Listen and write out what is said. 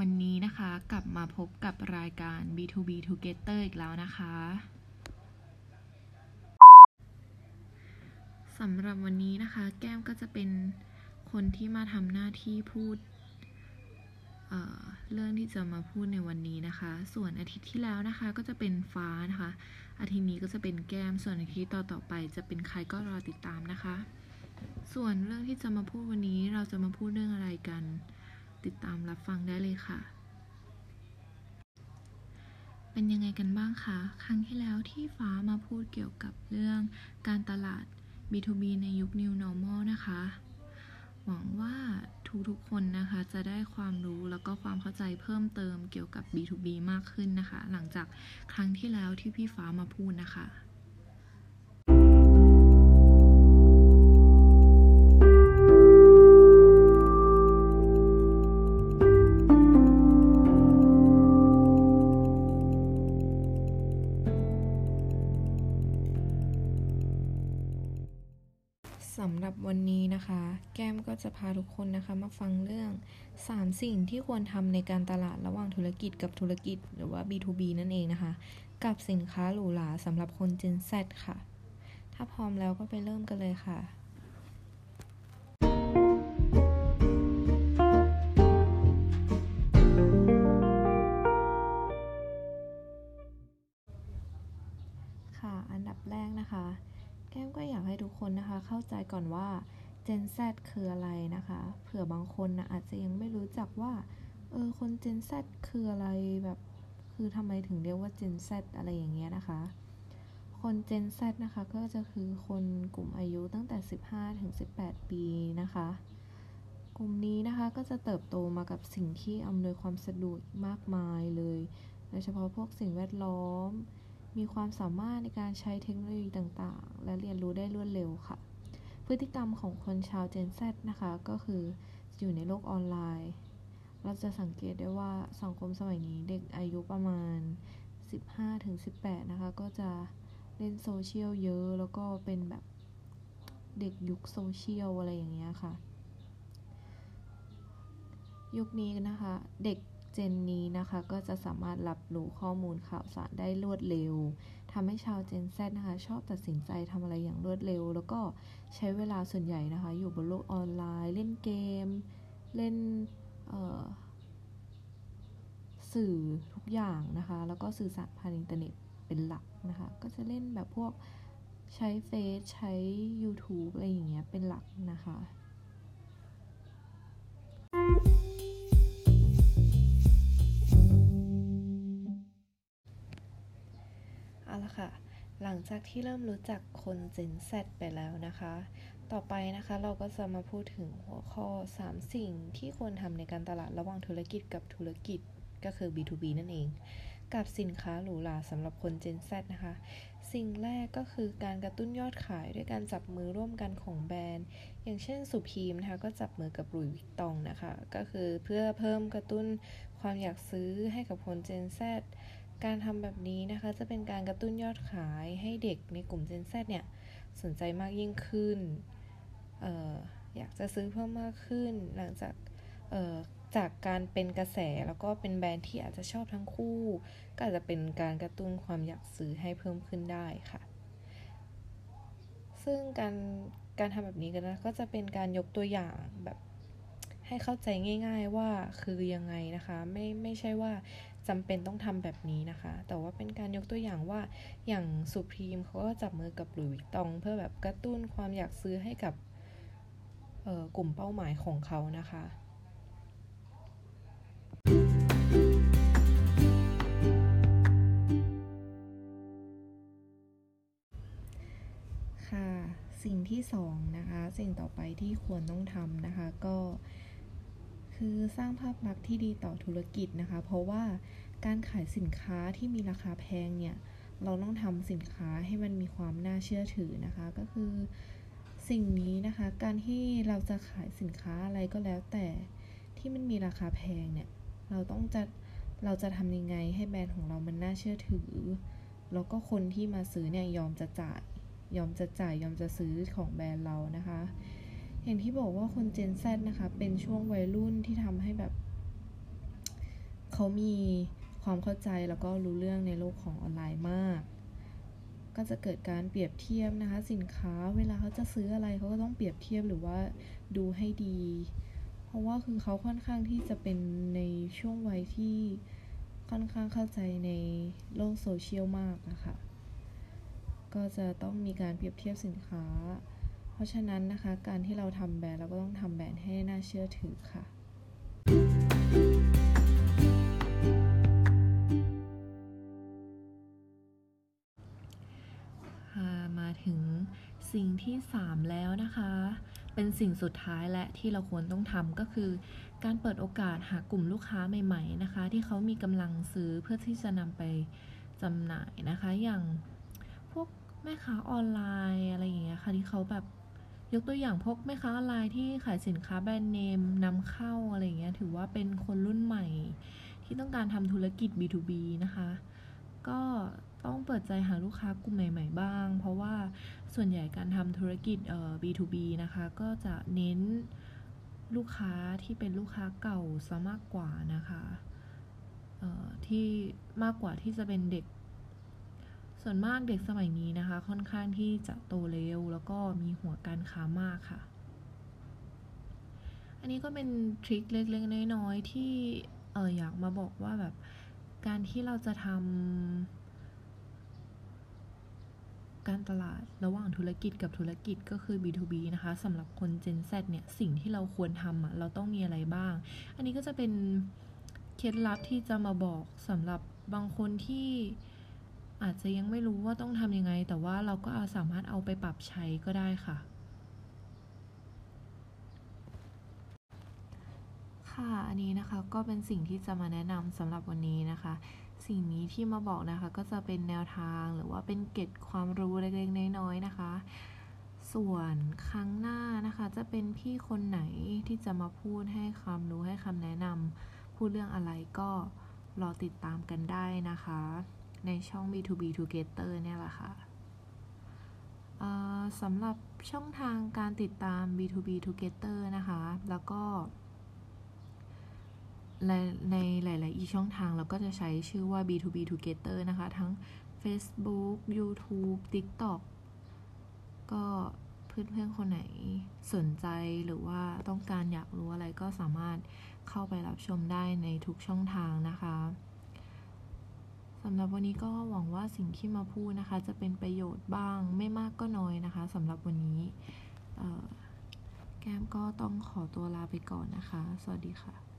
วันนี้นะคะกลับมาพบกับรายการ B2B Together อีกแล้วนะคะสำหรับวันนี้นะคะ แก้มก็จะเป็นคนที่มาทำหน้าที่พูดเเรื่องที่จะมาพูดในวันนี้นะคะ ส่วนอาทิตย์ที่แล้วนะคะ ก็จะเป็นฟ้านะคะ อาทิตย์นี้ก็จะเป็นแก้ม ส่วนอาทิตย์ต่อๆไปจะเป็นใครก็รอติดตามนะคะ ส่วนเรื่องที่จะมาพูดวันนี้เราจะมาพูดเรื่องอะไรกัน ติดตามรับฟังได้เลยค่ะ เป็นยังไงกันบ้างคะ ครั้งที่แล้วที่ฟ้ามาพูดเกี่ยวกับเรื่องการตลาด B2B ในยุค New Normal นะคะ หวังว่าทุกๆคนนะคะจะได้ความรู้แล้วก็ความเข้าใจเพิ่มเติมเกี่ยวกับ B2B มากขึ้นนะคะ หลังจากครั้งที่แล้วที่พี่ฟ้ามาพูดนะคะ สำหรับวันนี้นะคะ แก้มก็จะพาทุกคนนะคะมาฟังเรื่อง 3 สิ่งที่ควรทำในการตลาดระหว่างธุรกิจกับธุรกิจหรือว่า B2B นั่นเองนะคะ กับสินค้าหรูหราสำหรับคน Gen Z ค่ะ ถ้าพร้อมแล้วก็ไปเริ่มกันเลยค่ะ ค่ะ อันดับแรกนะคะ แก้มก็อยากให้ทุกคนนะคะ เข้าใจก่อนว่า Gen Z คืออะไรนะคะ เผื่อบางคนนะอาจจะยังไม่รู้จักว่าเออคน Gen Z คืออะไรแบบคือทำไมถึงเรียกว่า Gen Z อะไรอย่างเงี้ยนะคะ คน Gen Z นะคะก็จะคือคนกลุ่มอายุตั้งแต่ 15 ถึง 18 ปีนะคะ กลุ่มนี้นะคะก็จะเติบโตมากับสิ่งที่อำนวยความสะดวกมากมายเลย โดยเฉพาะพวกสิ่งแวดล้อม มีความสามารถในการใช้เทคโนโลยีต่างๆ และเรียนรู้ได้รวดเร็วค่ะ พฤติกรรมของคนชาว Gen Z นะคะ ก็คืออยู่ในโลกออนไลน์ เราจะสังเกตได้ว่าสังคมสมัยนี้เด็กอายุประมาณ 15-18 นะคะ ก็จะเล่นโซเชียลเยอะแล้วก็เป็นแบบเด็กยุคโซเชียลอะไรอย่างเงี้ยค่ะ ยุคนี้นะคะ เด็ก Gen นี้นะคะก็จะสามารถรับรู้ข้อมูลข่าวสารได้รวดเร็วทำให้ชาว Gen Z นะคะ ชอบตัดสินใจทำอะไรอย่างรวดเร็ว แล้วก็ใช้เวลาส่วนใหญ่นะคะ อยู่บนโลกออนไลน์ เล่นเกม เล่นสื่อทุกอย่างนะคะ แล้วก็สื่อสารผ่านอินเทอร์เน็ตเป็นหลักนะคะ ก็จะเล่นแบบพวกใช้เฟซใช้ YouTube อะไรอย่างเงี้ยเป็นหลักนะคะ จากที่เริ่มรู้จักคน Gen Z ไปแล้วนะคะ ต่อไปนะคะเราก็จะมาพูดถึงหัวข้อ 3 สิ่งที่ควรทำในการตลาดระหว่างธุรกิจกับธุรกิจก็คือ B2B นั่นเอง กับสินค้าหรูหราสำหรับคน Gen Z นะคะ สิ่งแรกก็คือการกระตุ้นยอดขายด้วยการจับมือร่วมกันของแบรนด์ อย่างเช่นสุพีมนะคะก็จับมือกับหลุยวิกตองนะคะ ก็คือเพื่อเพิ่มกระตุ้นความอยากซื้อให้กับคน Gen Z การทำแบบนี้นะคะจะเป็นการกระตุ้นยอดขายให้เด็กในกลุ่ม Gen Z เนี่ยสนใจมากยิ่งขึ้นอออยากจะซื้อเพิ่มมากขึ้น หลังจากจากการเป็นกระแสแล้วก็เป็นแบรนด์ที่อาจจะชอบทั้งคู่ ก็อาจจะเป็นการกระตุ้นความอยากซื้อให้เพิ่มขึ้นได้ค่ะ ซึ่งการการทำแบบนี้กันนะก็จะเป็นการยกตัวอย่างแบบ ให้เข้าใจง่าย ๆว่าคือยังไงนะคะ ไม่ไม่ใช่ว่าจำเป็นต้องทำแบบนี้นะคะ แต่ว่าเป็นการยกตัวอย่างว่าอย่างสุพรีมเขาก็จับมือกับหลุยส์วิกตอง เพื่อแบบกระตุ้นความอยากซื้อให้กับกลุ่มเป้าหมายของเขานะคะค่ะสิ่งที่สองนะคะ สิ่งต่อไปที่ควรต้องทำนะคะ ก็ คือสร้างภาพลักษณ์ที่ดีต่อธุรกิจนะคะ เพราะว่าการขายสินค้าที่มีราคาแพงเนี่ยเราต้องทำสินค้าให้มันมีความน่าเชื่อถือนะคะ ก็คือสิ่งนี้นะคะ การที่เราจะขายสินค้าอะไรก็แล้วแต่ที่มันมีราคาแพงเนี่ย เราต้องจะเราจะทำยังไงให้แบรนด์ของเรามันน่าเชื่อถือ แล้วก็คนที่มาซื้อเนี่ยยอมจะจ่าย ยอมจะจ่ายยอมจะซื้อของแบรนด์เรานะคะ อย่างที่บอกว่าคน Gen Z นะคะ เป็นช่วงวัยรุ่นที่ทำให้แบบ เขามีความเข้าใจแล้วก็รู้เรื่องในโลกของออนไลน์มาก ก็จะเกิดการเปรียบเทียบนะคะ สินค้าเวลาเขาจะซื้ออะไรเขาก็ต้องเปรียบเทียบหรือว่าดูให้ดี เพราะว่าคือเขาค่อนข้างที่จะเป็นในช่วงวัยที่ค่อนข้างเข้าใจในโลกโซเชียลมากนะคะ ก็จะต้องมีการเปรียบเทียบสินค้า ราะฉะนั้นนะคะการที่เราทำแบรนด์เราก็ต้องทำแบรนด์ให้น่าเชื่อถือค่ะ มาถึงสิ่งที่ 3 แล้วนะคะ เป็นสิ่งสุดท้ายและที่เราควรต้องทำก็คือ การเปิดโอกาสหากลุ่มลูกค้าใหม่ ๆนะคะ ที่เขามีกำลังซื้อเพื่อที่จะนำไปจำหน่ายนะคะ อย่างพวกแม่ค้าออนไลน์อะไรอย่างเงี้ยค่ะที่เขาแบบ ยกตัวอย่างพวกแม่ค้าออนไลน์ที่ขายสินค้าแบรนด์เนมนำเข้าอะไรเงี้ยถือว่าเป็นคนรุ่นใหม่ ที่ต้องการทำธุรกิจ B2B นะคะ ก็ต้องเปิดใจหาลูกค้ากลุ่มใหม่ๆบ้าง เพราะว่าส่วนใหญ่การทำธุรกิจเอ่อ B2B นะคะ ก็จะเน้นลูกค้าที่เป็นลูกค้าเก่าซะมากกว่านะคะเอ่อที่มากกว่าที่จะเป็นเด็ก ส่วนมากเด็กสมัยนี้นะคะ ค่อนข้างที่จะโตเร็ว แล้วก็มีหัวการค้ามากค่ะ อันนี้ก็เป็นทริคเล็กๆน้อยๆที่เอออยากมาบอกว่าแบบการที่เราจะทำการตลาดระหว่างธุรกิจกับธุรกิจก็คือ B2B นะคะสำหรับคน Gen Z เนี่ย สิ่งที่เราควรทำอะเราต้องมีอะไรบ้าง อันนี้ก็จะเป็นเคล็ดลับที่จะมาบอกสำหรับบางคนที่ อาจจะยังไม่รู้ว่าต้องทำยังไง แต่ว่าเราก็เอาสามารถเอาไปปรับใช้ก็ได้ค่ะ ค่ะอันนี้นะคะก็เป็นสิ่งที่จะมาแนะนำสำหรับวันนี้นะคะ สิ่งนี้ที่มาบอกนะคะก็จะเป็นแนวทางหรือว่าเป็นเกร็ดความรู้เล็กๆน้อยๆนะคะ ส่วนครั้งหน้านะคะจะเป็นพี่คนไหนที่จะมาพูดให้ความรู้ให้คำแนะนำพูดเรื่องอะไรก็รอติดตามกันได้นะคะ ในช่อง B2B Together เนี่ยแหละค่ะเอ่อสำหรับช่องทางการติดตาม B2B Together นะคะ แล้วก็ในในหลาย ๆ อีช่องทางเราก็จะใช้ชื่อว่า B2B Together นะคะ ทั้ง Facebook YouTube TikTok ก็เพื่อน ๆ คนไหนสนใจหรือว่าต้องการอยากรู้อะไรก็สามารถเข้าไปรับชมได้ในทุกช่องทางนะคะ สำหรับวันนี้ก็หวังว่าสิ่งที่มาพูดนะคะ จะเป็นประโยชน์บ้างไม่มากก็น้อยนะคะสำหรับวันนี้แก้มก็ต้องขอตัวลาไปก่อนนะคะ สวัสดีค่ะ